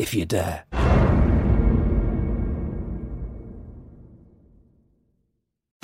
if you dare.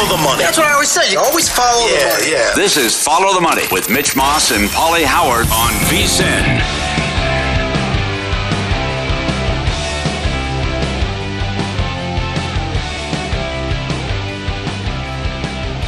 Follow the money. That's what I always say. You always follow the money. yeah. This is Follow the Money with Mitch Moss and Pauly Howard on VSIN.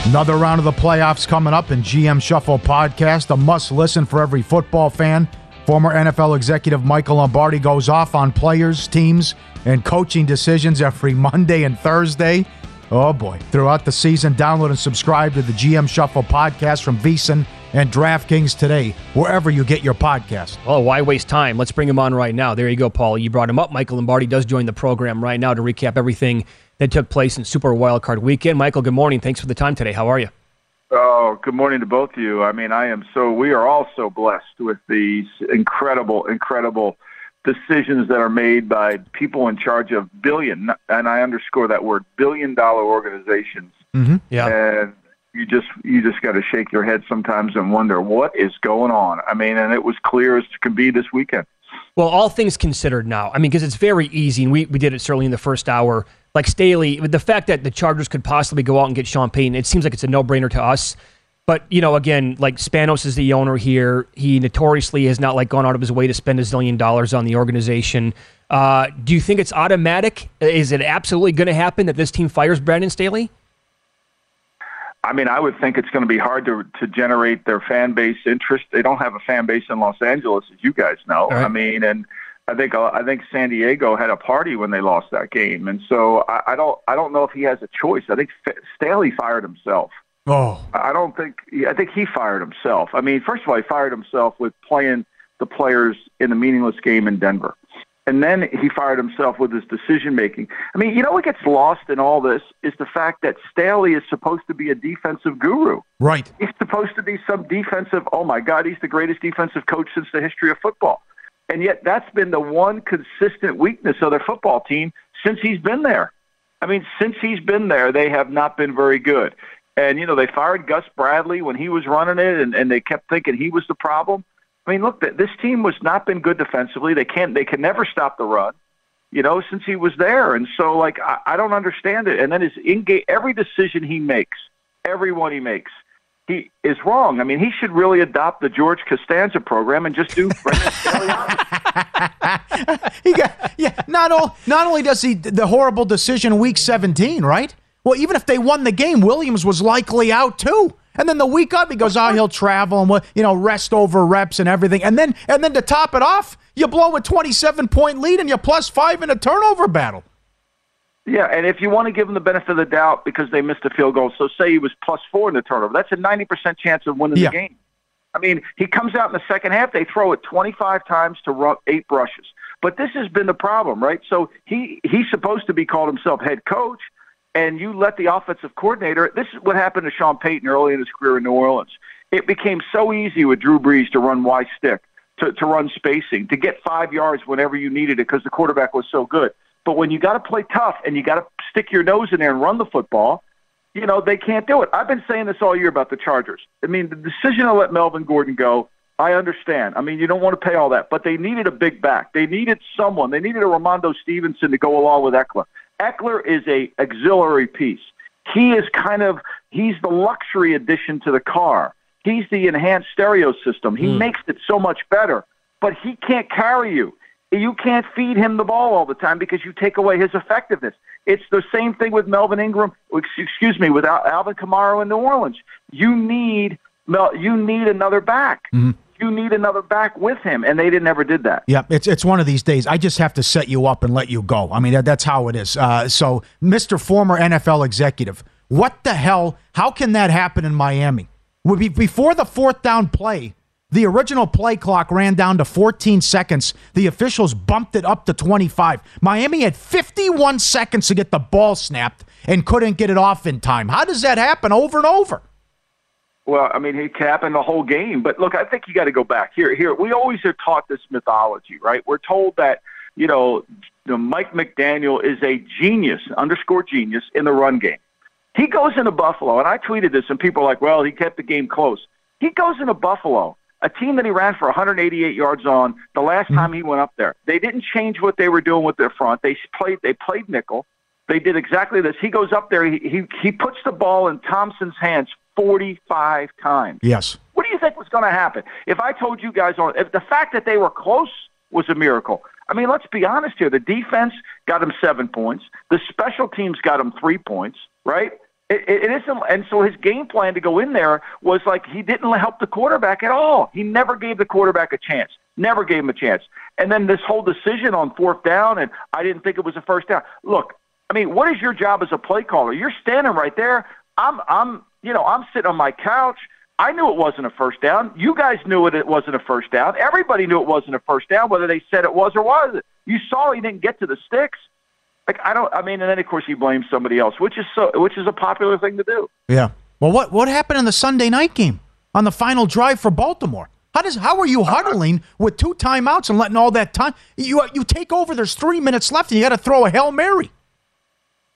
Another round of the playoffs coming up in GM Shuffle podcast, a must listen for every football fan. Former NFL executive Michael Lombardi goes off on players, teams, and coaching decisions every Monday and Thursday. Oh boy. Throughout the season, download and subscribe to the GM Shuffle podcast from VSiN and DraftKings today, wherever you get your podcast. Oh, why waste time? Let's bring him on right now. There you go, Paul. You brought him up. Michael Lombardi does join the program right now to recap everything that took place in Super Wildcard Weekend. Michael, good morning. Thanks for the time today. How are you? Oh, good morning to both of you. I mean, I am so, we are all so blessed with these incredible, incredible decisions that are made by people in charge of billion, and I underscore that word, billion dollar organizations. Mm-hmm. Yeah. And you just, you just got to shake your head sometimes and wonder what is going on. I mean, and it was clear as can be this weekend. Well, all things considered now, I mean, because it's very easy, and we, we did it certainly in the first hour. Like Staley, the fact that the Chargers could possibly go out and get Sean Payton, it seems like it's a no brainer to us. But you know, again, like Spanos is the owner here. He notoriously has not like gone out of his way to spend a zillion dollars on the organization. Uh, do you think it's automatic? Is it absolutely going to happen that this team fires Brandon Staley? I mean, I would think it's going to be hard to to generate their fan base interest. They don't have a fan base in Los Angeles, as you guys know. Right. I mean, and I think uh, I think San Diego had a party when they lost that game, and so I, I don't I don't know if he has a choice. I think F- Staley fired himself. Oh, I don't think I think he fired himself. I mean, first of all, he fired himself with playing the players in the meaningless game in Denver. And then he fired himself with his decision making. I mean, you know what gets lost in all this is the fact that Staley is supposed to be a defensive guru. right. He's supposed to be some defensive, oh my God, he's the greatest defensive coach since the history of football. And yet that's been the one consistent weakness of their football team since he's been there. I mean, since he's been there, they have not been very good. And, you know, they fired Gus Bradley when he was running it, and, and they kept thinking he was the problem. I mean, look, this team was not been good defensively. They can't, they can never stop the run, you know, since he was there. And so, like, I, I don't understand it. And then his in every decision he makes, every one he makes, he is wrong. I mean, he should really adopt the George Costanza program and just do he got yeah. Not all, not only does he the horrible decision week seventeen, right? Well, even if they won the game, Williams was likely out too. And then the week up, he goes, "Oh, he'll travel and you know rest over reps and everything." And then and then to top it off, you blow a 27 point lead and you're plus five in a turnover battle. Yeah, and if you want to give him the benefit of the doubt because they missed a field goal, so say he was plus four in the turnover, that's a 90% chance of winning Yeah. the game. I mean, he comes out in the second half, they throw it 25 times to run eight brushes. But this has been the problem, right? So he he's supposed to be called himself head coach, and you let the offensive coordinator. This is what happened to Sean Payton early in his career in New Orleans. It became so easy with Drew Brees to run Y stick, to, to run spacing, to get five yards whenever you needed it because the quarterback was so good. But when you got to play tough and you got to stick your nose in there and run the football, you know, they can't do it. I've been saying this all year about the Chargers. I mean, the decision to let Melvin Gordon go, I understand. I mean, you don't want to pay all that, but they needed a big back. They needed someone. They needed a Rhamondre Stevenson to go along with Ekeler. Ekeler is a auxiliary piece. He is kind of he's the luxury addition to the car. He's the enhanced stereo system. He hmm. makes it so much better, but he can't carry you. You can't feed him the ball all the time because you take away his effectiveness. It's the same thing with Melvin Ingram. Excuse me, with Alvin Kamara in New Orleans. You need Mel, you need another back. Mm-hmm. You need another back with him, and they didn't ever did that. Yeah, it's it's one of these days. I just have to set you up and let you go. I mean, that, that's how it is. Uh, so, Mr. Former NFL executive, what the hell? How can that happen in Miami? Would be before the fourth down play. The original play clock ran down to 14 seconds. The officials bumped it up to 25. Miami had 51 seconds to get the ball snapped and couldn't get it off in time. How does that happen over and over? Well, I mean, he happened the whole game. But look, I think you got to go back here. Here, we always are taught this mythology, right? We're told that you know, the Mike McDaniel is a genius, underscore genius, in the run game. He goes into Buffalo, and I tweeted this, and people are like, "Well, he kept the game close." He goes into Buffalo, a team that he ran for 188 yards on the last hmm. time he went up there. They didn't change what they were doing with their front. They played. They played nickel. They did exactly this. He goes up there. He he, he puts the ball in Thompson's hands 45 times. Yes. What do you think was going to happen? If I told you guys on, if the fact that they were close was a miracle. I mean, let's be honest here. The defense got him seven points. The special teams got him three points, right? It, it, it isn't, and so his game plan to go in there was like he didn't help the quarterback at all. He never gave the quarterback a chance. Never gave him a chance. And then this whole decision on fourth down, and I didn't think it was a first down. Look, I mean, what is your job as a play caller? You're standing right there. I'm, I'm, you know, I'm sitting on my couch. I knew it wasn't a first down. You guys knew it, it wasn't a first down. Everybody knew it wasn't a first down, whether they said it was or wasn't. You saw he didn't get to the sticks. Like I don't. I mean, and then of course he blames somebody else, which is so, which is a popular thing to do. Yeah. Well, what what happened in the Sunday night game on the final drive for Baltimore? How does how are you huddling with two timeouts and letting all that time? You you take over. There's three minutes left, and you got to throw a hail mary.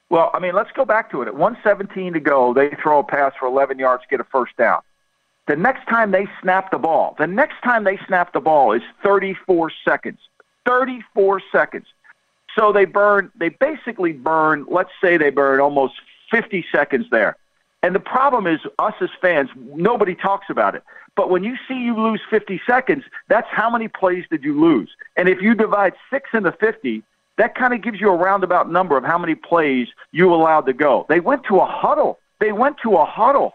Well, I mean, let's go back to it. At 117 to go, they throw a pass for 11 yards, get a first down. The next time they snap the ball, the next time they snap the ball is 34 seconds. 34 seconds. So they burn, they basically burn, let's say they burn almost 50 seconds there. And the problem is, us as fans, nobody talks about it. But when you see you lose 50 seconds, that's how many plays did you lose? And if you divide six into 50, that kind of gives you a roundabout number of how many plays you allowed to go. They went to a huddle. They went to a huddle.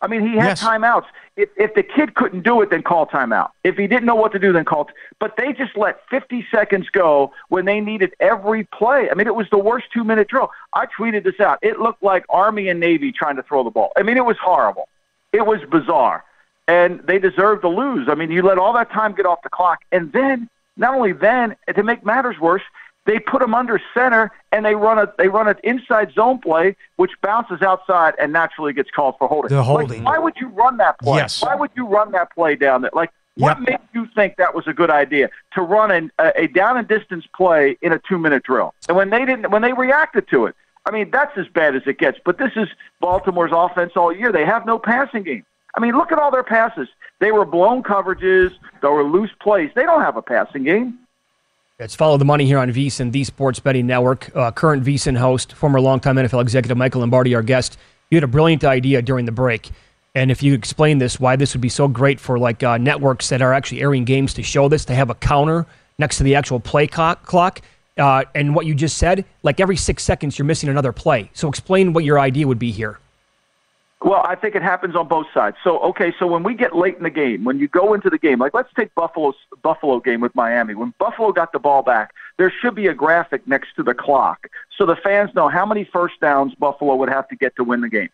I mean, he had Yes. timeouts. If, if the kid couldn't do it, then call timeout. If he didn't know what to do, then call. T- but they just let 50 seconds go when they needed every play. I mean, it was the worst two minute drill. I tweeted this out. It looked like Army and Navy trying to throw the ball. I mean, it was horrible. It was bizarre. And they deserved to lose. I mean, you let all that time get off the clock. And then, not only then, to make matters worse, they put them under center and they run a they run an inside zone play which bounces outside and naturally gets called for holding. The Like, holding. why would you run that play? Yes. Why would you run that play down there? Like what Yep. made you think that was a good idea to run an, a, a down and distance play in a two minute drill? And when they didn't when they reacted to it, I mean that's as bad as it gets. But this is Baltimore's offense all year. They have no passing game. I mean, look at all their passes. They were blown coverages. They were loose plays. They don't have a passing game. It's Follow the Money here on VSiN, the Sports Betting Network. Uh, current VSiN host, former longtime NFL executive Michael Lombardi, our guest. You had a brilliant idea during the break. And if you explain this, why this would be so great for like uh, networks that are actually airing games to show this, to have a counter next to the actual play clock, clock uh, and what you just said, like every six seconds, you're missing another play. So explain what your idea would be here. Well, I think it happens on both sides. So, okay, so when we get late in the game, when you go into the game, like let's take Buffalo's Buffalo game with Miami. When Buffalo got the ball back, there should be a graphic next to the clock so the fans know how many first downs Buffalo would have to get to win the game.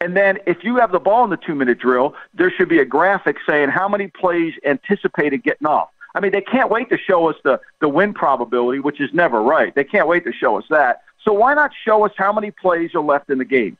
And then if you have the ball in the two minute drill, there should be a graphic saying how many plays anticipated getting off. I mean, they can't wait to show us the, the win probability, which is never right. They can't wait to show us that. So why not show us how many plays are left in the game?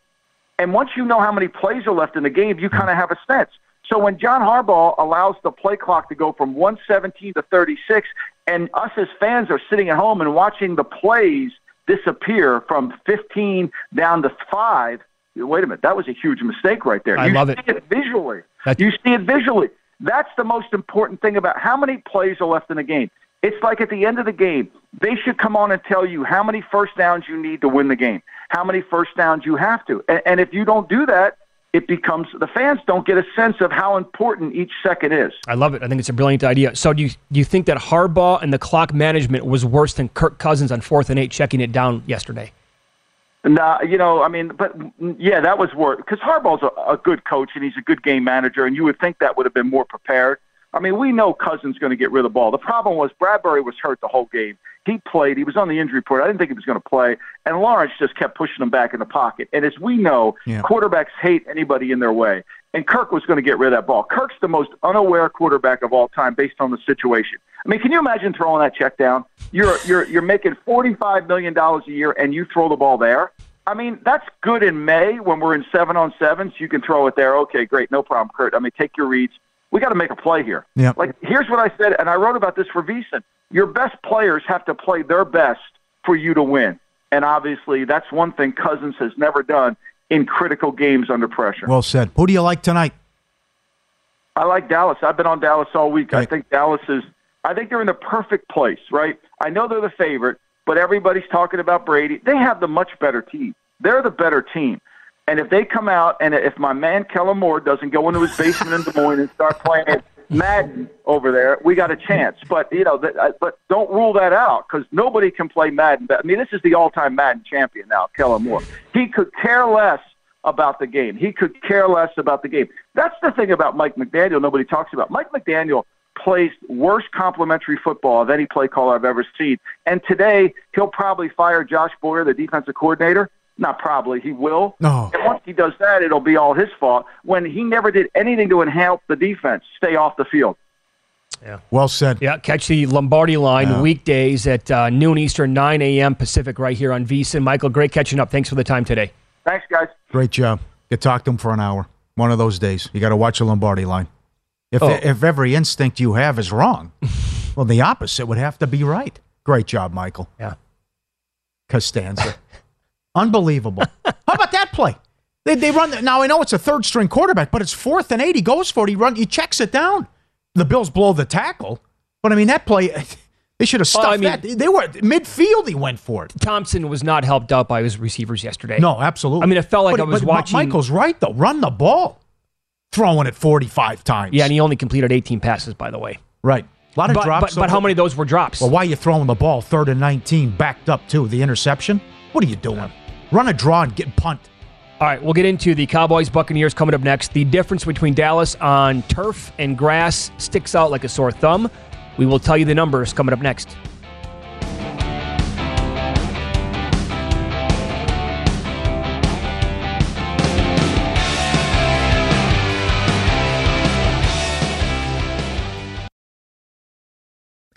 And once you know how many plays are left in the game, you kind of have a sense. So when John Harbaugh allows the play clock to go from 117 to 36, and us as fans are sitting at home and watching the plays disappear from 15 down to five, wait a minute, that was a huge mistake right there. I you love see it. it visually. That's- you see it visually. That's the most important thing about how many plays are left in the game. It's like at the end of the game, they should come on and tell you how many first downs you need to win the game, how many first downs you have to. And, and if you don't do that, it becomes the fans don't get a sense of how important each second is. I love it. I think it's a brilliant idea. So do you do you think that Harbaugh and the clock management was worse than Kirk Cousins on fourth and eight checking it down yesterday? Nah, you know, I mean, but yeah, that was worse because Harbaugh's a, a good coach and he's a good game manager, and you would think that would have been more prepared. I mean, we know Cousins going to get rid of the ball. The problem was Bradbury was hurt the whole game. He played. He was on the injury report. I didn't think he was going to play, and Lawrence just kept pushing him back in the pocket. And as we know, Yeah. quarterbacks hate anybody in their way. And Kirk was going to get rid of that ball. Kirk's the most unaware quarterback of all time based on the situation. I mean, can you imagine throwing that check down? You're you're you're making forty five million dollars a year, and you throw the ball there. I mean, that's good in May when we're in seven on sevens. You can throw it there. Okay, great, no problem, Kurt. I mean, take your reads. We got to make a play here. Yeah. Like, here's what I said, and I wrote about this for VSiN. Your best players have to play their best for you to win. And obviously, that's one thing Cousins has never done in critical games under pressure. Well said. Who do you like tonight? I like Dallas. I've been on Dallas all week. I think Dallas is. I think they're in the perfect place, right? I know they're the favorite, but everybody's talking about Brady. They have the much better team. They're the better team. And if they come out and if my man Kellen Moore doesn't go into his basement in Des Moines and start playing Madden over there, we got a chance. But you know, but don't rule that out because nobody can play Madden. I mean, this is the all-time Madden champion now, Kellen Moore. He could care less about the game. He could care less about the game. That's the thing about Mike McDaniel. Nobody talks about Mike McDaniel plays worst complimentary football of any play caller I've ever seen. And today he'll probably fire Josh Boyer, the defensive coordinator. Not probably, he will. No. And once he does that, it'll be all his fault. When he never did anything to enhance the defense, stay off the field. Yeah. Well said. Yeah, catch the Lombardi line weekdays at uh, noon Eastern, 9 a.m. Pacific, right here on VSiN. Michael, great catching up. Thanks for the time today. Thanks, guys. Great job. You talk to him for an hour. One of those days. You got to watch a Lombardi line. If, Oh. if every instinct you have is wrong, well, the opposite would have to be right. Great job, Michael. Yeah. Costanza. Unbelievable. How about that play? They, they run. The, now I know it's a third string quarterback, but it's fourth and eight. He goes for it. He run. He checks it down. The Bills blow the tackle, but I mean that play. They should have stuffed I mean- that. They were midfield. He went for it. Thompson was not helped out by his receivers yesterday. No, absolutely. I mean, it felt like But- I was but watching. Michael's right though. Run the ball. Throwing it forty-five times. Yeah, and he only completed 18 passes, by the way. right. A lot of But, drops. but, but how many of those were drops? Well, why are you throwing the ball third and nineteen, backed up too? The interception. What are you doing? Run a draw and get punt. All right, we'll get into the Cowboys Buccaneers coming up next. The difference between Dallas on turf and grass sticks out like a sore thumb. We will tell you the numbers coming up next.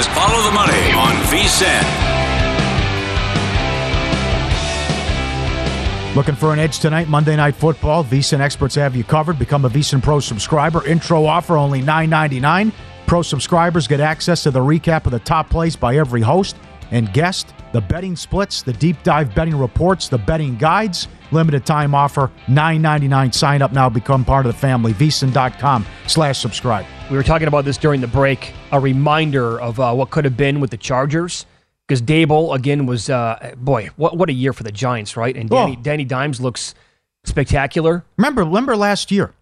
Is Follow the Money on VSIN. Looking for an edge tonight, Monday Night Football. VSIN experts have you covered. Become a VSIN Pro subscriber. Intro offer only $9.99. Pro subscribers get access to the recap of the top plays by every host and guest, the betting splits, the deep dive betting reports, the betting guides. Limited time offer, $9.99. Sign up now, become part of the family. VSIN.com slash subscribe. We were talking about this during the break. A reminder of uh, what could have been with the Chargers. Because Daboll, again, was, uh, boy, what, what a year for the Giants, right? And Danny, Oh. Danny Dimes looks spectacular. Remember, remember last year.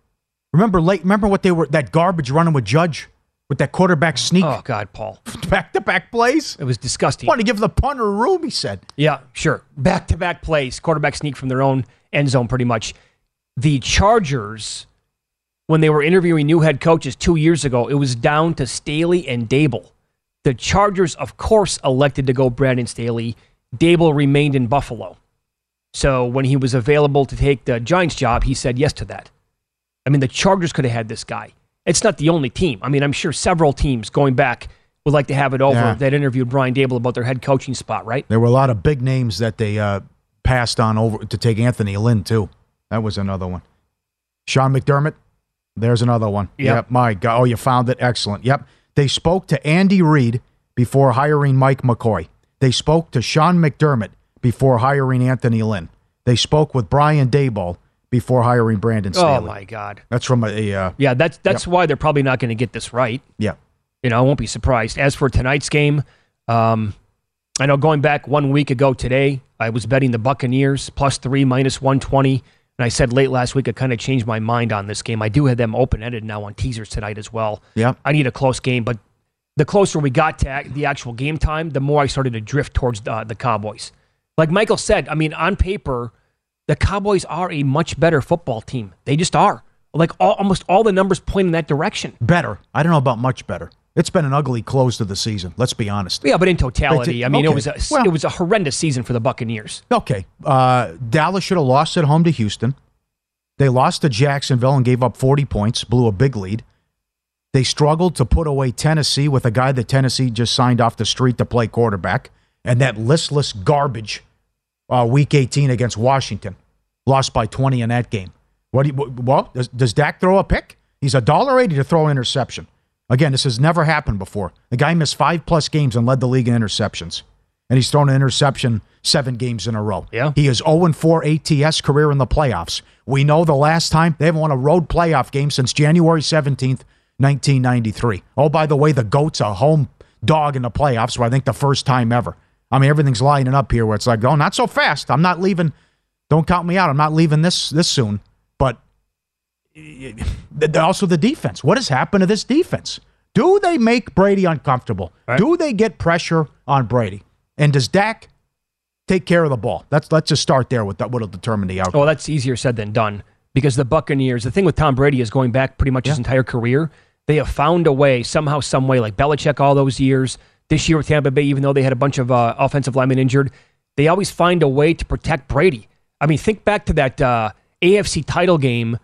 Remember late. Remember what they were that garbage running with Judge with that quarterback sneak. Oh, God, Paul. Back to back plays. It was disgusting. Want to give the punter room? He said. Yeah, sure. Back to back plays, quarterback sneak from their own end zone, pretty much. The Chargers, when they were interviewing new head coaches two years ago, it was down to Staley and Daboll. The Chargers, of course, elected to go Brandon Staley. Daboll remained in Buffalo. So when he was available to take the Giants job, he said yes to that. I mean, the Chargers could have had this guy. It's not the only team. I mean, I'm sure several teams going back would like to have it over Yeah. that interviewed Brian Daboll about their head coaching spot, right? There were a lot of big names that they uh, passed on over to take Anthony Lynn too. That was another one. Sean McDermott. There's another one. Yep. My God. Oh, you found it. Excellent. Yep. They spoke to Andy Reid before hiring Mike McCoy. They spoke to Sean McDermott before hiring Anthony Lynn. They spoke with Brian Daboll before hiring Brandon Staley. Oh my God! That's from a, uh, Yeah, that's that's why they're probably not going to get this right. yeah. You know, I won't be surprised. As for tonight's game, um, I know going back one week ago today, I was betting the Buccaneers plus three, minus 120. And I said late last week, I kind of changed my mind on this game. I do have them open ended now on teasers tonight as well. Yeah, I need a close game, but the closer we got to the actual game time, the more I started to drift towards the, the Cowboys. Like Michael said, I mean, on paper, the Cowboys are a much better football team. They just are. Like all, almost all the numbers point in that direction. Better. I don't know about much better. It's been an ugly close to the season. Let's be honest. Yeah, but in totality, I mean, it was a Well- it was a horrendous season for the Buccaneers. Okay. Uh, Dallas should have lost at home to Houston. They lost to Jacksonville and gave up 40 points, blew a big lead. They struggled to put away Tennessee with a guy that Tennessee just signed off the street to play quarterback, and that listless garbage uh, week 18 against Washington. Lost by 20 in that game. What do you, well, does, does Dak throw a pick? He's a dollar eighty to throw an interception. Again, this has never happened before. The guy missed five plus games and led the league in interceptions. And he's thrown an interception seven games in a row. Yeah. He is 0 4 ATS career in the playoffs. We know the last time they haven't won a road playoff game since January 17th, 1993. Oh, by the way, the GOAT's a home dog in the playoffs for I think the first time ever. I mean, everything's lining up here where it's like, oh, not so fast. I'm not leaving. Don't count me out. I'm not leaving this this soon. But also the defense. What has happened to this defense? Do they make Brady uncomfortable? Do they get pressure on Brady? And does Dak take care of the ball? That's let's just start there with that. What'll determine the outcome. Well, that's easier said than done because the Buccaneers. The thing with Tom Brady is going back pretty much his entire career. They have found a way somehow, some way, like Belichick all those years. This year with Tampa Bay, even though they had a bunch of uh, offensive linemen injured, they always find a way to protect Brady. I mean, think back to that uh, AFC title game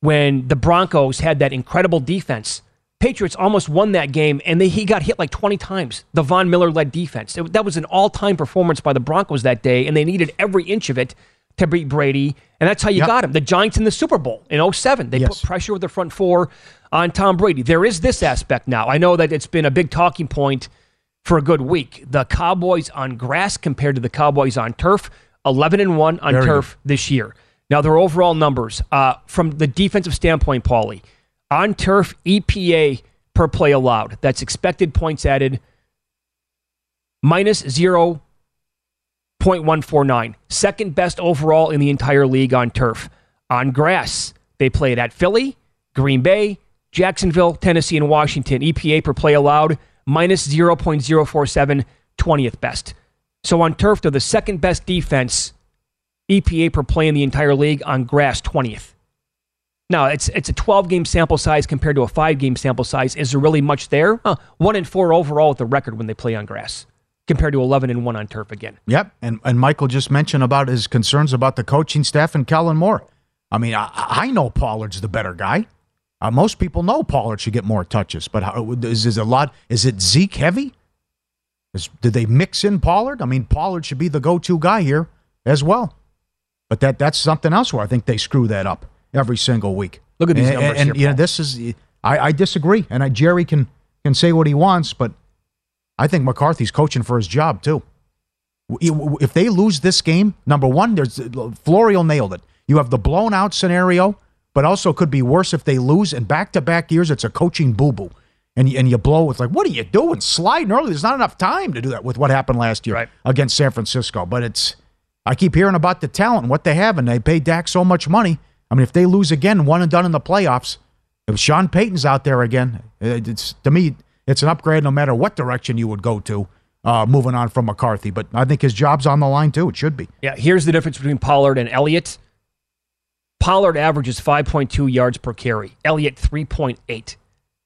when the Broncos had that incredible defense. Patriots almost won that game, and they, he got hit like 20 times. The Von Miller led defense. It, that was an all time performance by the Broncos that day, and they needed every inch of it to beat Brady, and that's how you yep. got him. The Giants in the Super Bowl in 07. They yes. put pressure with the front four on Tom Brady. There is this aspect now. I know that it's been a big talking point for a good week. The Cowboys on grass compared to the Cowboys on turf, 11 and 1 on Very turf good. this year. Now, their overall numbers uh, from the defensive standpoint, Paulie, on turf EPA per play allowed. That's expected points added minus 0.149. Second best overall in the entire league on turf. On grass, they played at Philly, Green Bay, Jacksonville, Tennessee, and Washington. EPA per play allowed minus 0.047, 20th best. So on turf, they're the second best defense EPA per play in the entire league. On grass, 20th. Now, it's it's a 12 game sample size compared to a five game sample size. Is there really much there? Uh, one and four overall with the record when they play on grass compared to 11 and one on turf again. Yep. And, and Michael just mentioned about his concerns about the coaching staff and Kellen Moore. I mean, I, I know Pollard's the better guy. Uh, most people know Pollard should get more touches, but how, is, is a lot? Is it Zeke heavy? Is, did they mix in Pollard? I mean, Pollard should be the go-to guy here as well. But that that's something else where I think they screw that up every single week. Look at these and, numbers. And, here, you know, this is I, I disagree, and I, Jerry can can say what he wants, but I think McCarthy's coaching for his job too. If they lose this game, number one, there's Florio nailed it. You have the blown out scenario but also could be worse if they lose. And back to back years, it's a coaching boo boo. And, and you blow, it's like, what are you doing? Sliding early. There's not enough time to do that with what happened last year right. against San Francisco. But it's, I keep hearing about the talent and what they have, and they pay Dak so much money. I mean, if they lose again, one and done in the playoffs, if Sean Payton's out there again, it's to me, it's an upgrade no matter what direction you would go to. Uh, moving on from McCarthy, but I think his job's on the line too. It should be. Yeah, here's the difference between Pollard and Elliott. Pollard averages 5.2 yards per carry, Elliott 3.8.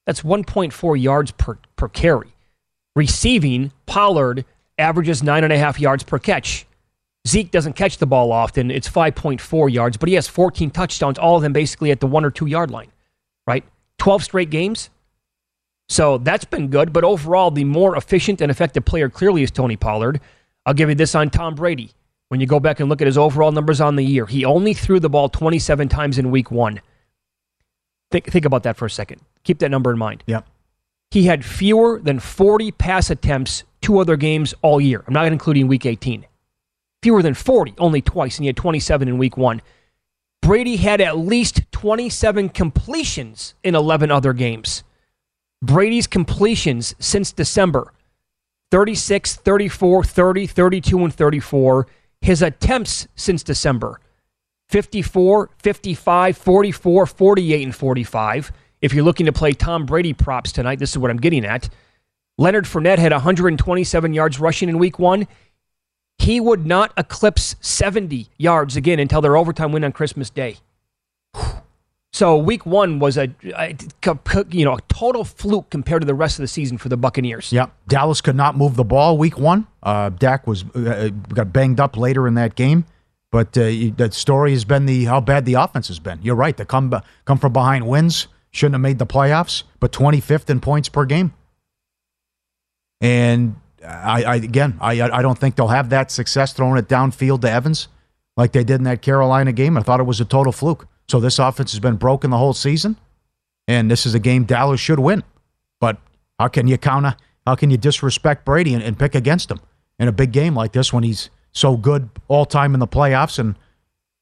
That's 1.4 yards per, per carry. Receiving, Pollard averages 9.5 yards per catch. Zeke doesn't catch the ball often. It's 5.4 yards, but he has 14 touchdowns, all of them basically at the one or two yard line, right? 12 straight games. So that's been good, but overall, the more efficient and effective player clearly is Tony Pollard. I'll give you this on Tom Brady when you go back and look at his overall numbers on the year, he only threw the ball 27 times in week one. Think, think about that for a second. Keep that number in mind. Yeah. He had fewer than 40 pass attempts two other games all year. I'm not including week 18. Fewer than 40, only twice, and he had 27 in week one. Brady had at least 27 completions in 11 other games. Brady's completions since December 36, 34, 30, 32, and 34 his attempts since December 54, 55, 44, 48, and 45. If you're looking to play Tom Brady props tonight, this is what I'm getting at. Leonard Fournette had 127 yards rushing in week one. He would not eclipse 70 yards again until their overtime win on Christmas Day. So week one was a, a, you know a total fluke compared to the rest of the season for the Buccaneers. Yeah, Dallas could not move the ball week one. Uh, Dak was uh, got banged up later in that game, but uh, the story has been the how bad the offense has been. You're right. The come come from behind wins shouldn't have made the playoffs, but 25th in points per game. And I, I again, I I don't think they'll have that success throwing it downfield to Evans like they did in that Carolina game. I thought it was a total fluke. So this offense has been broken the whole season, and this is a game Dallas should win. But how can you counter? How can you disrespect Brady and, and pick against him in a big game like this when he's so good all time in the playoffs and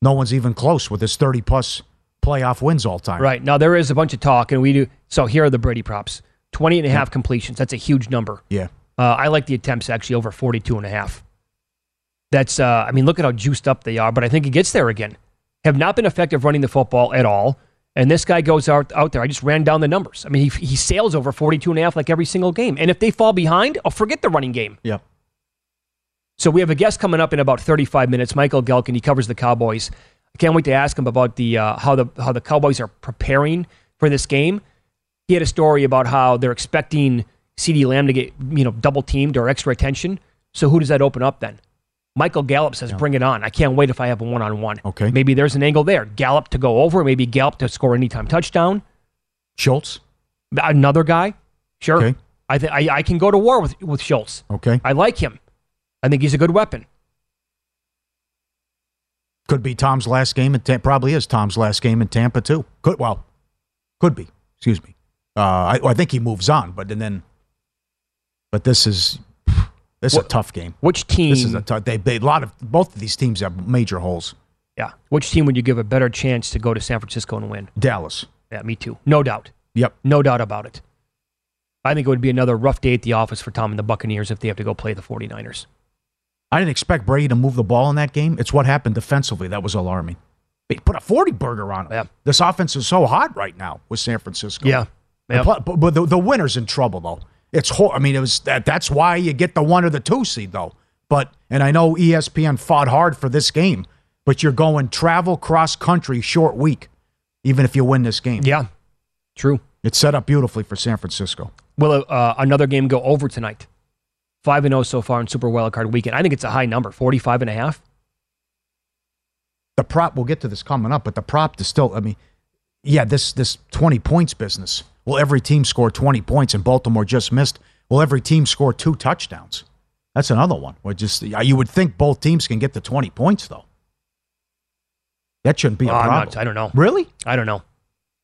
no one's even close with his 30 plus playoff wins all time. Right. Now there is a bunch of talk and we do so here are the Brady props. 20 and a half completions. That's a huge number. Yeah. Uh, I like the attempts actually over 42 and a half. That's uh, I mean look at how juiced up they are, but I think he gets there again have not been effective running the football at all. And this guy goes out, out there. I just ran down the numbers. I mean, he, he sails over 42 and a half like every single game. And if they fall behind, I'll forget the running game. Yep. So we have a guest coming up in about 35 minutes, Michael Gehlken. He covers the Cowboys. I can't wait to ask him about the uh, how the how the Cowboys are preparing for this game. He had a story about how they're expecting CeeDee Lamb to get you know double teamed or extra attention. So who does that open up then? Michael Gallup says, "Bring it on! I can't wait if I have a one-on-one." Okay. Maybe there's an angle there. Gallup to go over. Maybe Gallup to score anytime touchdown. Schultz. Another guy. Sure. Okay. I, th- I I can go to war with with Schultz. Okay. I like him. I think he's a good weapon. Could be Tom's last game. In Tampa. Probably is Tom's last game in Tampa too. Could well, could be. Excuse me. Uh, I, I think he moves on, but and then, but this is this is a tough game. Which team? This is a tough. They, they a lot of both of these teams have major holes. yeah. Which team would you give a better chance to go to San Francisco and win? Dallas. Yeah, me too. No doubt. Yep. No doubt about it. I think it would be another rough day at the office for Tom and the Buccaneers if they have to go play the 49ers. I didn't expect Brady to move the ball in that game. It's what happened defensively that was alarming. They put a 40 burger on him. Yeah. This offense is so hot right now with San Francisco. Yeah. And Yep. pl- But, but the, the winner's in trouble, though. It's hor- I mean, it was that, that's why you get the one or the two seed, though. But, and I know ESPN fought hard for this game, but you're going travel cross country short week, even if you win this game. Yeah. True. It's set up beautifully for San Francisco. Will uh, another game go over tonight? 5 and 0 so far in Super Wildcard weekend. I think it's a high number, 45 and a half. the prop we'll get to this coming up but the prop is still i mean yeah this this 20 points business will every team score 20 points and baltimore just missed will every team score two touchdowns that's another one where just you would think both teams can get to 20 points though that shouldn't be a Oh, problem not- I don't know. really I don't know.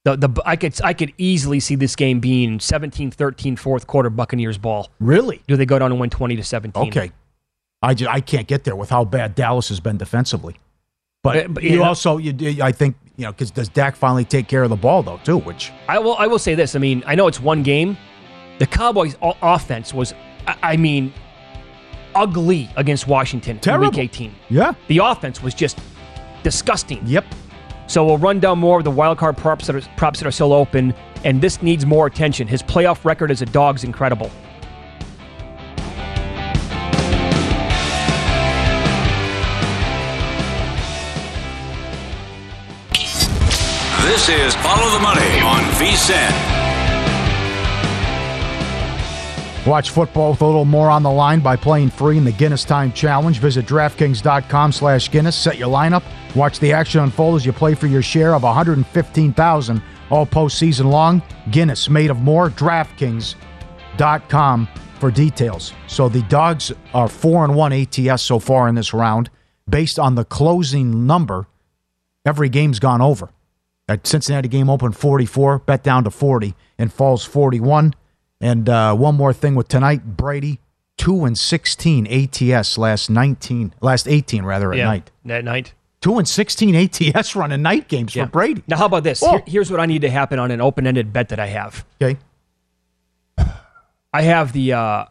The, the, I, could, I could easily see this game being 17 13 fourth quarter Buccaneers ball. really Do they go down and win 20 to 17? okay i just i can't get there with how bad dallas has been defensively but, Uh, but, you yeah. also you i think you know because does Dak finally take care of the ball though too which I will. I will say this. I mean, I know it's one game. The Cowboys' offense was, I, I mean, ugly against Washington in Week 18. yeah The offense was just disgusting. yep So we'll run down more of the wild card props that are, props that are still open, and this needs more attention. His playoff record as a dog's incredible. Is Follow the Money on VSiN. Watch football with a little more on the line by playing free in the Guinness Time Challenge. Visit DraftKings.com slash Guinness. Set your lineup. Watch the action unfold as you play for your share of 115000 all postseason long. Guinness, made of more. DraftKings.com for details. So the Dogs are 4 and 1 ATS so far in this round. Based on the closing number, every game's gone over. That Cincinnati game opened 44, bet down to 40, and falls 41. And uh, one more thing with tonight, Brady, two and 16 ATS last 19, last 18 rather at night. At night. Two and 16 ATS running night games Yeah. for Brady. Now, how about this? Oh. Here- here's what I need to happen on an open ended bet that I have. Okay. I have the uh,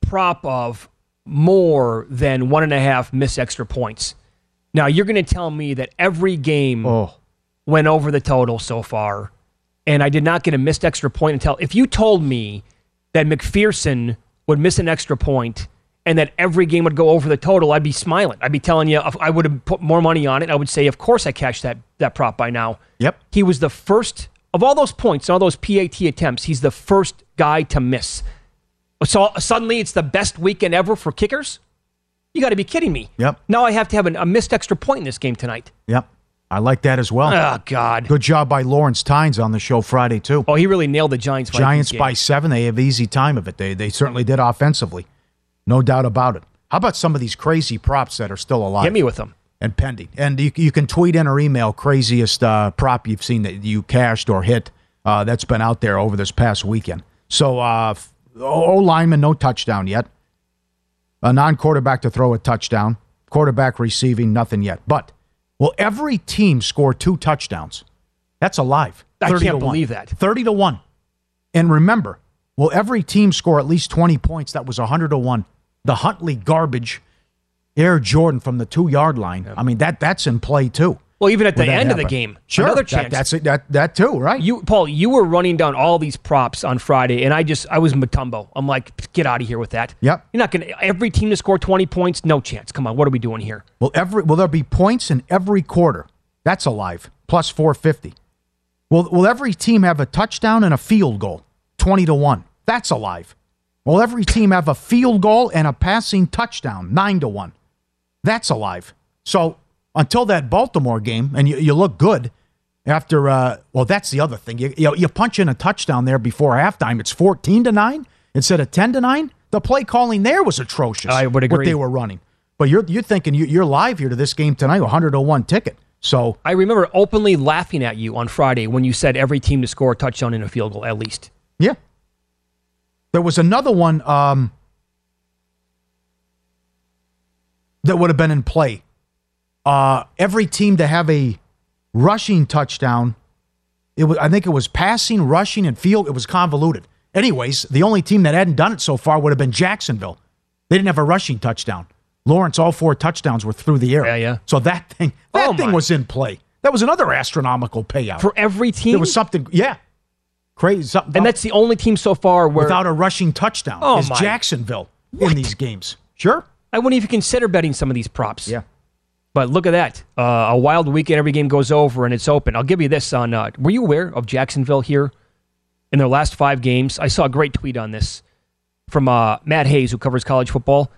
prop of more than one and a half miss extra points. Now, you're going to tell me that every game Oh, went over the total so far, and I did not get a missed extra point until if you told me that McPherson would miss an extra point and that every game would go over the total, I'd be smiling. I'd be telling you I would have put more money on it. I would say, of course, I cashed that that prop by now. yep. He was the first of all those points and all those PAT attempts. He's the first guy to miss. So suddenly, it's the best weekend ever for kickers. You got to be kidding me. Yep. Now I have to have an, a missed extra point in this game tonight. Yep. I like that as well. Oh God. Good job by Lawrence Tynes on the show Friday, too. Oh, he really nailed the Giants. Giants by seven. They have easy time of it. They they certainly did offensively, no doubt about it. How about some of these crazy props that are still alive? Hit me with them. and pending. And you, you can tweet in or email craziest uh, prop you've seen that you cashed or hit uh, that's been out there over this past weekend. So uh, O lineman, no touchdown yet. A non quarterback to throw a touchdown. Quarterback receiving, nothing yet. But will every team score two touchdowns? That's alive. I 30 can't believe that. 30 to 1. And remember, will every team score at least 20 points? That was 100 to 1. The Huntley garbage, Air Jordan from the two yard line. I mean, that that's in play too. Well, even at the end of the game, Sure. another that- that's it. That, that too, right? You, Paul, you were running down all these props on Friday, and I just, I was Mutombo. I'm like, get out of here with that. Yep. You're not going to, every team to score 20 points, no chance. Come on, what are we doing here? Will every will there be points in every quarter? That's alive. Plus 450. Will will every team have a touchdown and a field goal? 20 to 1. That's alive. Will every team have a field goal and a passing touchdown? 9 to 1. That's alive. So until that Baltimore game, and you, you look good after. Uh, well, that's the other thing. You, you you punch in a touchdown there before halftime. It's fourteen to nine instead of ten to nine. The play calling there was atrocious. I would agree. What they were running. But you're you're thinking you, you're live here to this game tonight, 101 ticket. So I remember openly laughing at you on Friday when you said every team to score a touchdown in a field goal at least. Yeah. There was another one um, that would have been in play. Uh, every team to have a rushing touchdown. It was, I think it was passing, rushing, and field. It was convoluted. Anyways, the only team that hadn't done it so far would have been Jacksonville. They didn't have a rushing touchdown. Lawrence, all four touchdowns were through the air. Yeah, yeah. So that thing, that Oh, thing my. was in play. That was another astronomical payout For every team? There was something, yeah, crazy. Something and that's the only team so far where without a rushing touchdown Oh, is my. Jacksonville in these games. Sure. I wouldn't even consider betting some of these props. Yeah. But look at that. Uh, a wild weekend, every game goes over and it's open. I'll give you this on uh, were you aware of Jacksonville here in their last five games? I saw a great tweet on this from uh, Matt Hayes, who covers college football.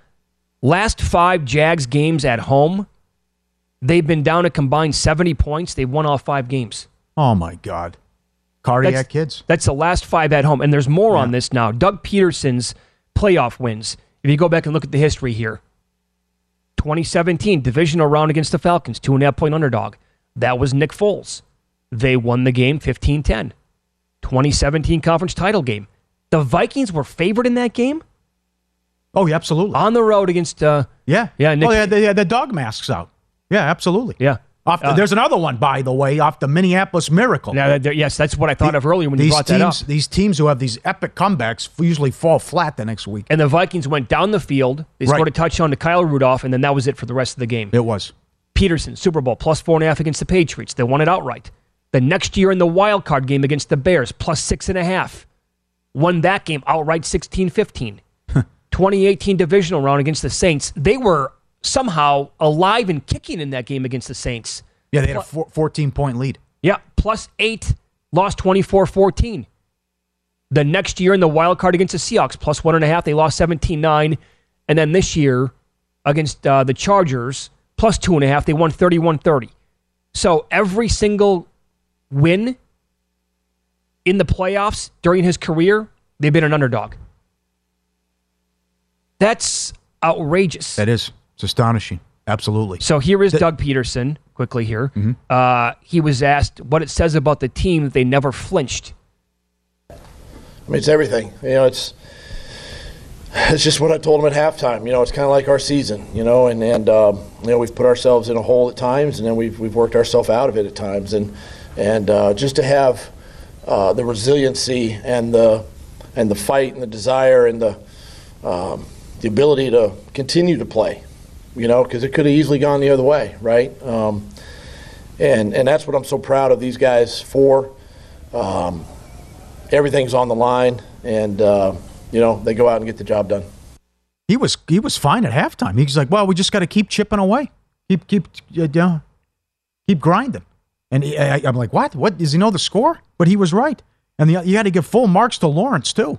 Last five Jags games at home, they've been down a combined 70 points. They've won all five games. Oh my God. Cardiac That's- kids. That's the last five at home. And there's more on this now. Doug Pederson's playoff wins. If you go back and look at the history here 2017, divisional round against the Falcons, two and a half point underdog. That was Nick Foles. They won the game 15 10. 2017 conference title game. The Vikings were favored in that game Oh yeah, absolutely. on the road against, uh, Yeah. Yeah, Nick- oh, yeah, they had the dog masks out. Yeah, absolutely. yeah. Off the, Uh, there's another one, by the way, off the Minneapolis Miracle. Now, yes, that's what I thought of earlier when you brought teams, that up. These teams who have these epic comebacks usually fall flat the next week. And the Vikings went down the field. They Right. scored a touchdown to Kyle Rudolph, and then that was it for the rest of the game. It was. Pederson, Super Bowl, plus four and a half against the Patriots. They won it outright. The next year in the wild card game against the Bears, plus six and a half. Won that game outright 16 15. 2018 divisional round against the Saints. They were somehow alive and kicking in that game against the Saints. Yeah, they had a four, 14 point lead. Yeah, plus eight, lost 24 14. The next year in the wild card against the Seahawks, plus one and a half, they lost 17 9. And then this year against uh, the Chargers, plus two and a half, they won 31 30. So every single win in the playoffs during his career, they've been an underdog. That's outrageous. That is. It's astonishing. Absolutely. So here is Doug Pederson, quickly here. Mm-hmm. Uh, he was asked what it says about the team that they never flinched. I mean, it's everything. You know, it's it's just what I told him at halftime. You know, it's kind of like our season. You know, and and um, you know we've put ourselves in a hole at times, and then we've we've worked ourselves out of it at times, and and uh, just to have uh, the resiliency and the and the fight and the desire and the um, the ability to continue to play. You know, because it could have easily gone the other way, right? Um, and and that's what I'm so proud of these guys for. Um, everything's on the line, and uh, you know they go out and get the job done. He was he was fine at halftime. He's like, well, we just got to keep chipping away, keep keep know, keep grinding. And he, I, I'm like, what? What does he know the score? But he was right. And the, you had to give full marks to Lawrence too.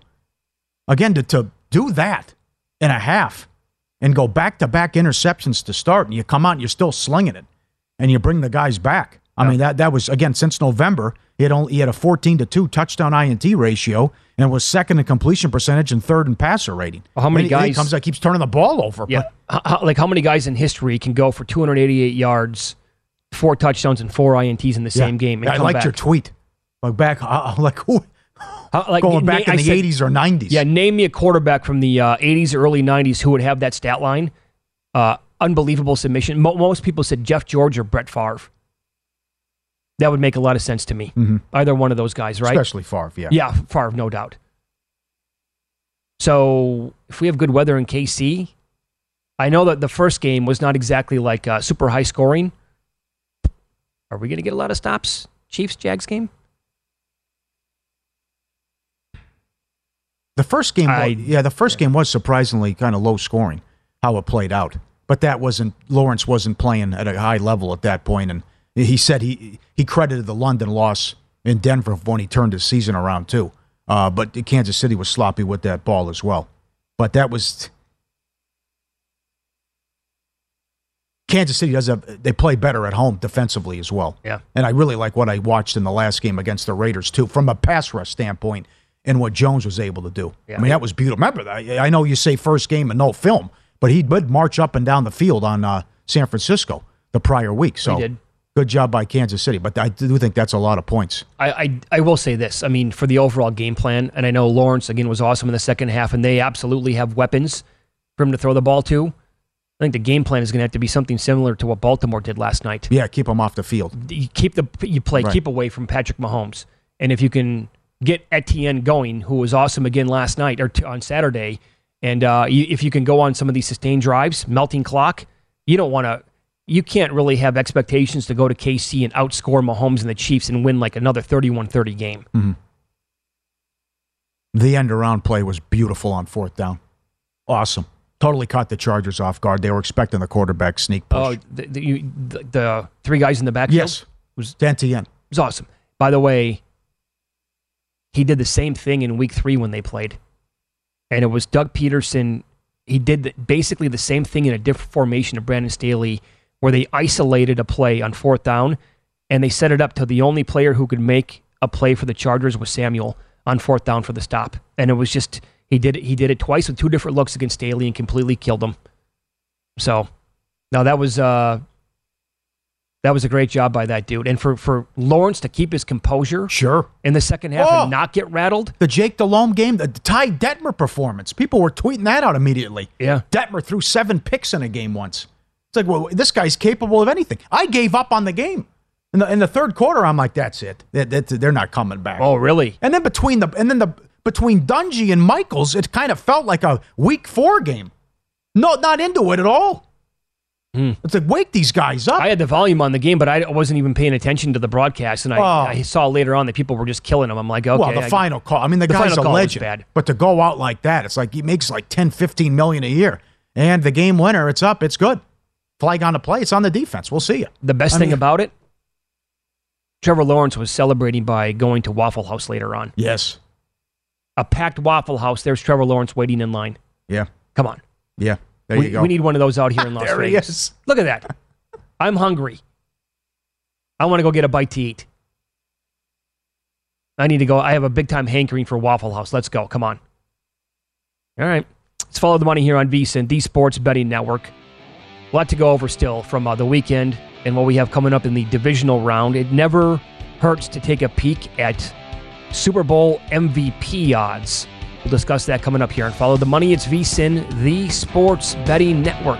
Again, to to do that in a half and go back to back interceptions to start, and you come out and you're still slinging it, and you bring the guys back. I mean that that was again since November. He had only he had a 14 to two touchdown INT ratio and was second in completion percentage and third in passer rating. Well, how many And he- guys- comes out keeps turning the ball over? Yeah, how- like how many guys in history can go for 288 yards, four touchdowns, and four ints in the same game? And I liked back? your tweet. Like back, uh, like who? How- like, going na- back in the said- 80s or 90s. Yeah, name me a quarterback from the uh, 80s or early 90s who would have that stat line. Uh, unbelievable submission. Mo- most people said Jeff George or Brett Favre. That would make a lot of sense to me. Mhm. Either one of those guys, right? Especially Favre, yeah. Yeah, Favre, no doubt. So if we have good weather in KC, I know that the first game was not exactly like uh, super high scoring. Are we going to get a lot of stops? Chiefs Jags game? The first game, I- yeah, the first game was surprisingly kind of low scoring. How it played out, but that wasn't Lawrence wasn't playing at a high level at that point, and he said he he credited the London loss in Denver when he turned his season around too. Uh, but Kansas City was sloppy with that ball as well. But that was Kansas City does have they play better at home defensively as well. Yeah. And I really like what I watched in the last game against the Raiders too, from a pass rush standpoint, and what Jones was able to do. Yeah. I mean, that was beautiful. Remember that? I know you say first game and no film, but he would march up and down the field on uh, San Francisco the prior week. So did. good job by Kansas City. But I do think that's a lot of points. I, I I will say this. I mean, for the overall game plan, and I know Lawrence again was awesome in the second half, and they absolutely have weapons for him to throw the ball to. I think the game plan is going to have to be something similar to what Baltimore did last night. Yeah, keep him off the field. You keep the you play Right. keep away from Patrick Mahomes, and if you can get Etienne going, who was awesome again last night or t- on Saturday, and uh, you, if you can go on some of these sustained drives, melting clock, you don't want to. You can't really have expectations to go to KC and outscore Mahomes and the Chiefs and win like another 31-30 game. Mhm. The end around play was beautiful on fourth down. Awesome. Totally caught the Chargers off guard. They were expecting the quarterback sneak push. Oh, the, the, you, the, the three guys in the backfield? yes. Was Etienne. It was awesome. By the way, he did the same thing in week three when they played. And it was Doug Pederson. He did the, basically the same thing in a different formation of Brandon Staley, where they isolated a play on fourth down and they set it up to the only player who could make a play for the Chargers was Samuel on fourth down for the stop. And it was just he did it he did it twice with two different looks against Staley and completely killed him. So now that was uh that was a great job by that dude. And for, for Lawrence to keep his composure Sure. in the second half Oh. and not get rattled. The Jake Delhomme game, the Ty Detmer performance. People were tweeting that out immediately. Yeah. Detmer threw seven picks in a game once. It's like, well, this guy's capable of anything. I gave up on the game. In the, in the third quarter, I'm like, that's it. That- that- they're not coming back. Oh, really? And then between the and then the between Dungy and Michaels, it kind of felt like a week four game. No, not into it at all. Hmm. It's like wake these guys up. I had the volume on the game, but I wasn't even paying attention to the broadcast. And I, Oh. I saw later on that people were just killing him. I'm like, okay. well, the I- final call. I mean, the, the guy's a legend. bad. But to go out like that, it's like he makes like 10, 15 million a year. And the game winner, it's up. It's good. Flag on the play. It's on the defense. We'll see you. The best I thing mean- about it, Trevor Lawrence was celebrating by going to Waffle House later on. Yes. A packed Waffle House. There's Trevor Lawrence waiting in line. Yeah. Come on. Yeah. There we, you go. we need one of those out here in Las There he Vegas. is. Look at that. I'm hungry. I want to go get a bite to eat. I need to go. I have a big time hankering for Waffle House. Let's go. Come on. All right. Let's follow the money here on VSiN, the Sports Betting Network. A lot to go over still from uh, the weekend and what we have coming up in the divisional round. It never hurts to take a peek at Super Bowl MVP odds. We'll discuss that coming up here and follow the money. It's VSiN, the Sports Betting Network.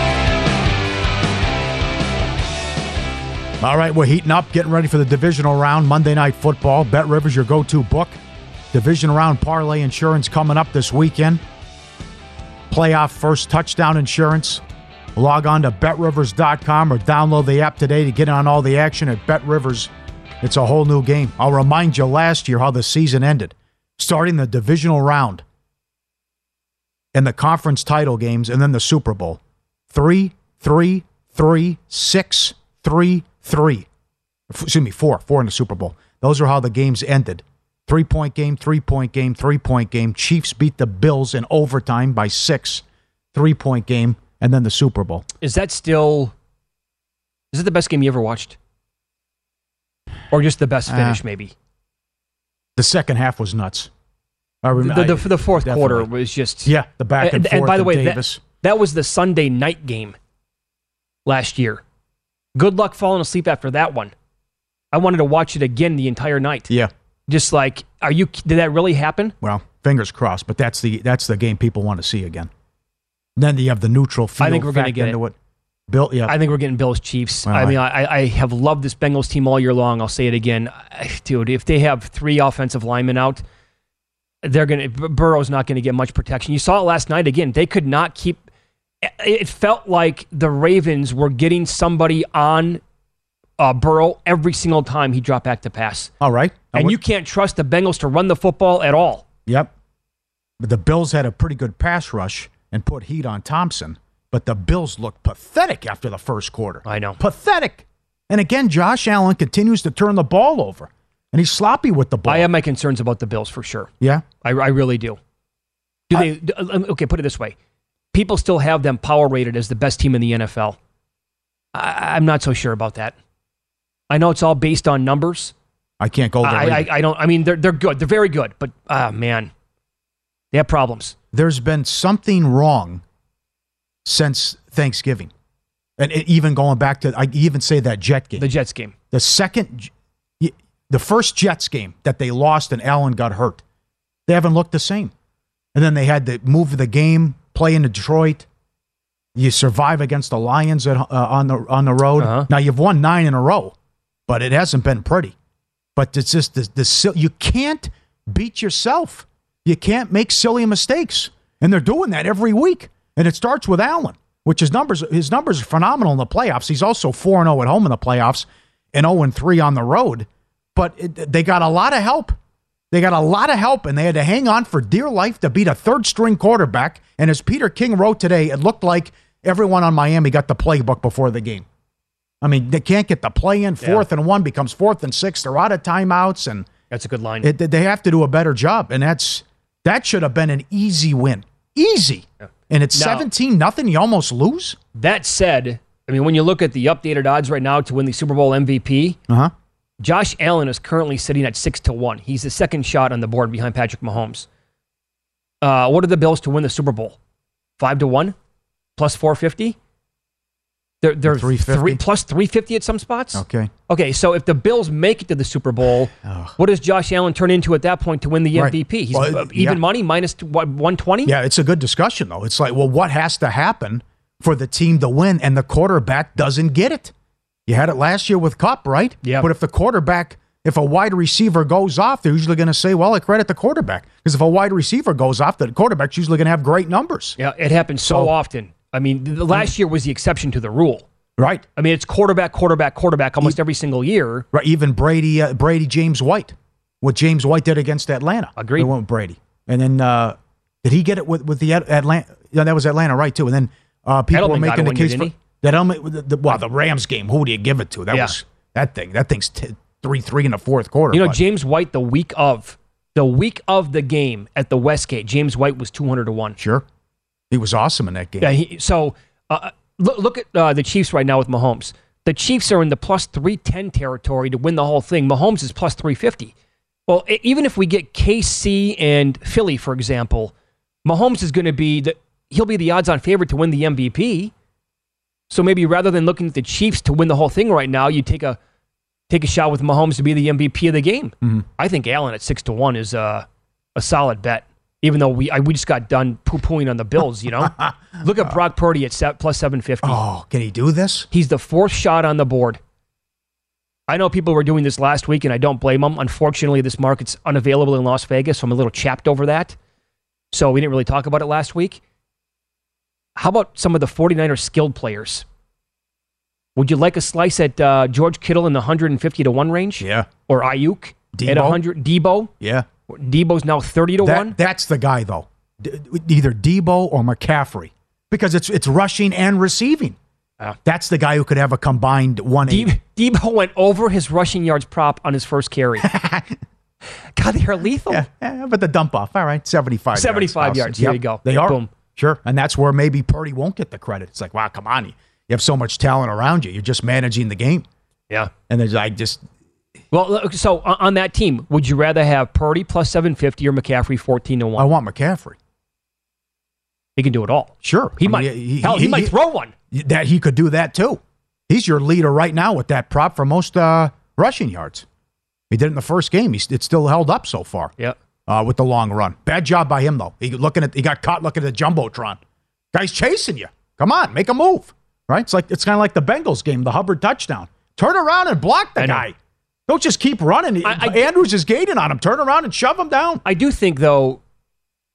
All right, we're heating up, getting ready for the divisional round, Monday Night Football. Bet Rivers, your go to book. Division round parlay insurance coming up this weekend. Playoff first touchdown insurance. Log on to betrivers.com or download the app today to get on all the action at Bet Rivers. It's a whole new game. I'll remind you last year how the season ended, starting the divisional round and the conference title games and then the Super Bowl. Three, three, three, six, three, three. Excuse me, four. Four in the Super Bowl. Those are how the games ended. Three point game, three point game, three point game. Chiefs beat the Bills in overtime by six. Three point game, and then the Super Bowl. Is that still? Is it the best game you ever watched, or just the best finish? Uh, maybe The second half was nuts. I remember the, the fourth definitely. quarter was just Yeah, the back and, and, forth. by the way, that, that was the Sunday night game last year. Good luck falling asleep after that one. I wanted to watch it again the entire night. yeah. Just like, are you? Did that really happen? Well, fingers crossed. But that's the that's the game people want to see again. Then you have the neutral field. I think we're gonna get into it. Bill, yeah. I think we're getting Bills Chiefs. Well, I mean, I, I have loved this Bengals team all year long. I'll say it again, dude. If they have three offensive linemen out, they're gonna Burrow's not gonna get much protection. You saw it last night again. They could not keep. It felt like the Ravens were getting somebody on uh, Burrow every single time he dropped back to pass, All right. Now and you can't trust the Bengals to run the football at all. Yep. But the Bills had a pretty good pass rush and put heat on Thompson. But the Bills looked pathetic after the first quarter. I know. Pathetic. And again, Josh Allen continues to turn the ball over. And he's sloppy with the ball. I have my concerns about the Bills for sure. yeah. I, I really do. Do they? um, okay, put it this way: people still have them power rated as the best team in the NFL. I, I'm not so sure about that. I know it's all based on numbers. I can't go there. I, I. I don't. I mean, they're they're good. They're very good. But ah, man, they have problems. There's been something wrong since Thanksgiving. And it- even going back to, I even say that Jet game. The Jets game. the second, the first Jets game that they lost and Allen got hurt, they haven't looked the same. And then they had to move the game, play in Detroit. You survive against the Lions at, uh, on the on the road. Uh-huh. Now you've won nine in a row, but it hasn't been pretty. But it's just the, the you can't beat yourself. You can't make silly mistakes, and they're doing that every week. And it starts with Allen, which his numbers his numbers are phenomenal in the playoffs. He's also four and zero at home in the playoffs, and zero and three on the road. But it, they got a lot of help. They got a lot of help, and they had to hang on for dear life to beat a third string quarterback. And as Peter King wrote today, it looked like everyone on Miami got the playbook before the game. I mean, they can't get the play in. Fourth and one becomes fourth and six. They're out of timeouts, and That's a good line. it, they have to do a better job. And that's that should have been an easy win, easy. And it's Now- seventeen nothing. You almost lose. that said, I mean, when you look at the updated odds right now to win the Super Bowl MVP, Uh huh. Josh Allen is currently sitting at six to one. He's the second shot on the board behind Patrick Mahomes. Uh, what are the Bills to win the Super Bowl? Five to one, plus four fifty. They're they're 350? three plus three fifty at some spots. Okay. Okay, so if the Bills make it to the Super Bowl, what does Josh Allen turn into at that point to win the Right. MVP? He's Well, uh, even yeah. money minus one twenty. Yeah, it's a good discussion though. It's like, well, what has to happen for the team to win, and the quarterback doesn't get it? You had it last year with Kupp, right? Yeah. But if the quarterback, if a wide receiver goes off, they're usually going to say, well, I credit the quarterback because if a wide receiver goes off, the quarterback's usually going to have great numbers. Yeah, it happens so, So- often. I mean, the, the last year was the exception to the rule. Right. I mean, it's quarterback, quarterback, quarterback almost every single year. Right. Even Brady, uh, Brady, James White, what James White did against Atlanta. Agreed. They went with Brady, and then uh, did he get it with with the Atlanta? Yeah, that was Atlanta, right? Too. And then uh, people Edelman were making the case for? That. Edelman, the, the, well, the Rams game. Who do you give it to? That Yeah. was that thing. That thing's t- three three in the fourth quarter. You know, but- James White, the week of the week of the game at the Westgate, James White was two hundred to one. Sure, he was awesome in that game. Yeah. He, so uh, look, look at uh, the Chiefs right now with Mahomes. The Chiefs are in the plus 310 territory to win the whole thing. Mahomes is plus 350. Well, e- even if we get KC and Philly, for example, Mahomes is going to be the he'll be the odds-on favorite to win the MVP. So maybe rather than looking at the Chiefs to win the whole thing right now, you take a take a shot with Mahomes to be the MVP of the game. Mhm. I think Allen at six to one is uh, a solid bet. Even though we I, we just got done poo pooing on the Bills, you know. Look at Brock Purdy at set, plus seven fifty. Oh, can he do this? He's the fourth shot on the board. I know people were doing this last week, and I don't blame them. Unfortunately, this market's unavailable in Las Vegas, so I'm a little chapped over that. So we didn't really talk about it last week. How about some of the 49ers skilled players? Would you like a slice at uh, George Kittle in the 150 to 1 range? Yeah. Or Aiyuk at Debo? 100? Debo? Yeah. Debo's now 30 to That- 1? That's the guy, though. D- either Debo or McCaffrey, because it's it's rushing and receiving. That's the guy who could have a combined one eighty. De- Debo went over his rushing yards prop on his first carry. God, they are lethal. Yeah, yeah, but the dump off, all right, seventy five. 75 yards. Here you go. They are. Boom. Sure, and that's where maybe Purdy won't get the credit. It's like, wow, come on, you you have so much talent around you. You're just managing the game. Yeah. And there's like just Well, so on on that team, would you rather have Purdy plus 750 or McCaffrey 14 to 1? I want McCaffrey. He can do it all. Sure, He I mean, might hell, he, might throw one. That he could do that too. He's your leader right now with that prop for most uh, rushing yards. He did it in the first game. He's it's still held up so far. Yeah. Uh, with the long run. Bad job by him though. He looking at he got caught looking at the jumbotron. Guy's chasing you. Come on, make a move. Right? It's like it's kind of like the Bengals game, the Hubbard touchdown. Turn around and block the guy. Don't just keep running. Andrews is gating on him. Turn around and shove him down. I do think, though,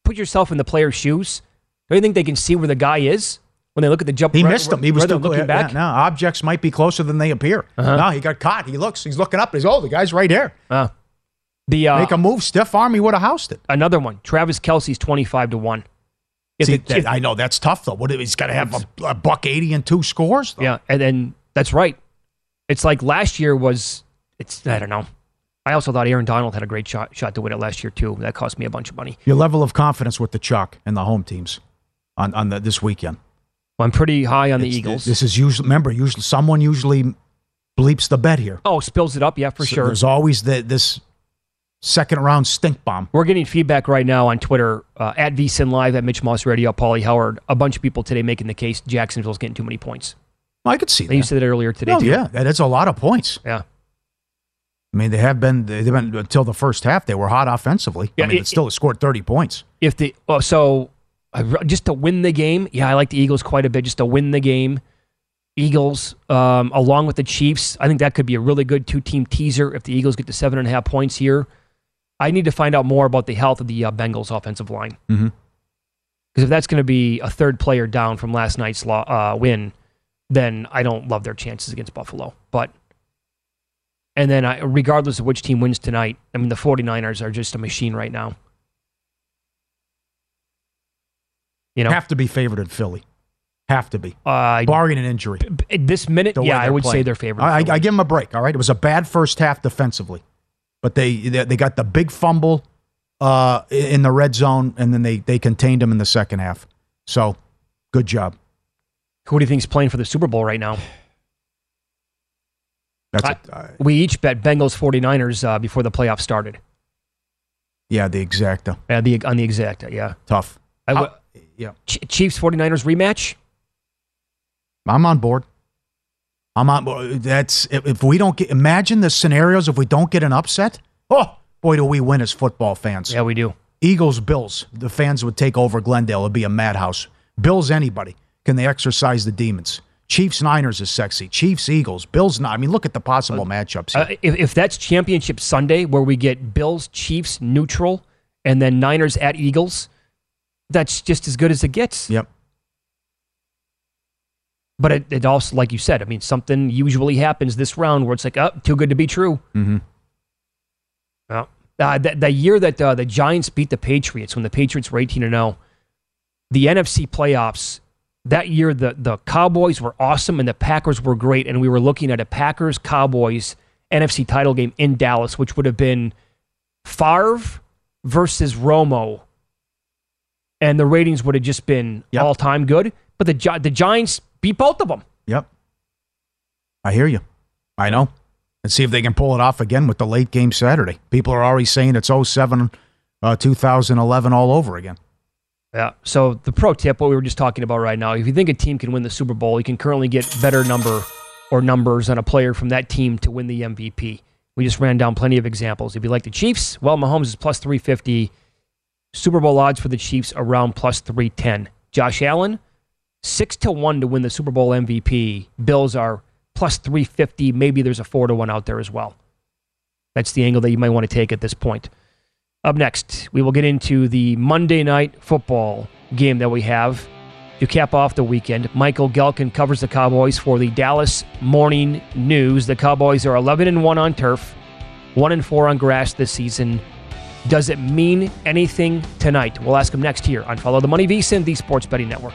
put yourself in the player's shoes. Don't you think they can see where the guy is when they look at the jump? He ra- missed him. He was still looking yeah, back. No, objects might be closer than they appear. Uh-huh. No, he got caught. He looks. He's looking up. He's oh, the guy's right here. Uh, the uh, Make a move. Stiff arm. He would have housed it. another one. Travis Kelce's 25 to 1. If See, the- that- if- I know that's tough though. What he's got to have a, a buck eighty and two scores. Though. Yeah, and then that's right. It's like last year was. It's I don't know. I also thought Aaron Donald had a great shot shot to win it last year too. That cost me a bunch of money. Your level of confidence with the chalk and the home teams on on the, this weekend. Well, I'm pretty high on the Eagles. This is usually remember usually someone usually bleeps the bet here. oh, spills it up, yeah, for So sure. There's always the, this second round stink bomb. We're getting feedback right now on Twitter uh, at VSiN Live at Mitch Moss Radio, Pauly Howard. A bunch of people today making the case Jacksonville's getting too many points. I could see that. You said it earlier today Oh too. yeah, that is a lot of points. Yeah. I mean, they have been they've been until the first half. They were hot offensively. Yeah, I mean, it- it, still scored thirty points. If the well, so just to win the game, yeah, I like the Eagles quite a bit. Just to win the game, Eagles um, along with the Chiefs, I think that could be a really good two-team teaser. If the Eagles get to seven and a half points here, I need to find out more about the health of the uh, Bengals offensive line Mm-hmm. because if that's going to be a third player down from last night's law, uh, win, then I don't love their chances against Buffalo. But and then I, regardless of which team wins tonight, I mean the 49ers are just a machine right now. You know, have to be favored in Philly. Have to be, uh, barring an injury. at this minute, yeah, I would say they're favored. I, I, I give them a break. All right, it was a bad first half defensively, but they they, they got the big fumble uh, in the red zone, and then they they contained them in the second half. So, good job. Who do you think's playing for the Super Bowl right now? That's I- it. Uh, we each bet Bengals 49ers uh, before the playoffs started. yeah, the exacta Uh, the on the exacta, yeah. tough. I w- Uh, yeah, Chiefs 49ers rematch. I'm on board. I'm on. That's if, we don't get. Imagine the scenarios if we don't get an upset. Oh boy, do we win as football fans. Yeah, we do. Eagles, Bills. The fans would take over Glendale. It'd be a madhouse. Bills, anybody. Can they exercise the demons? Chiefs, Niners is sexy. Chiefs, Eagles. Bills, not. I mean, look at the possible matchups. Here. Uh, if, if that's championship Sunday where we get Bills, Chiefs neutral, and then Niners at Eagles, that's just as good as it gets. yep. But it, it also, like you said, I mean, something usually happens this round where it's like, oh, too good to be true. Mm-hmm. Well, uh, the, the year that uh, the Giants beat the Patriots, when the Patriots were 18 to 0, the NFC playoffs, that year the, the Cowboys were awesome and the Packers were great. And we were looking at a Packers Cowboys NFC title game in Dallas, which would have been Favre versus Romo. And the ratings would have just been Yep. all time good. But the, the Giants beat both of them. Yep. I hear you. I know. And see if they can pull it off again with the late game Saturday. People are already saying it's 07, uh, 2011 all over again. Yeah. So the pro tip, what we were just talking about right now, if you think a team can win the Super Bowl, you can currently get better number or numbers on a player from that team to win the MVP. We just ran down plenty of examples. If you like the Chiefs, well, Mahomes is plus 350. Super Bowl odds for the Chiefs around plus 310. Josh Allen, 6 to 1 to win the Super Bowl MVP. Bills are plus 350. Maybe there's a 4 to 1 out there as well. That's the angle that you might want to take at this point. Up next, we will get into the Monday night football game that we have to cap off the weekend. Michael Gehlken covers the Cowboys for the Dallas Morning News. The Cowboys are 11 and 1 on turf, 1 and 4 on grass this season. Does it mean anything tonight? We'll ask him next here on Follow the Money VSiN, the Sports Betting Network.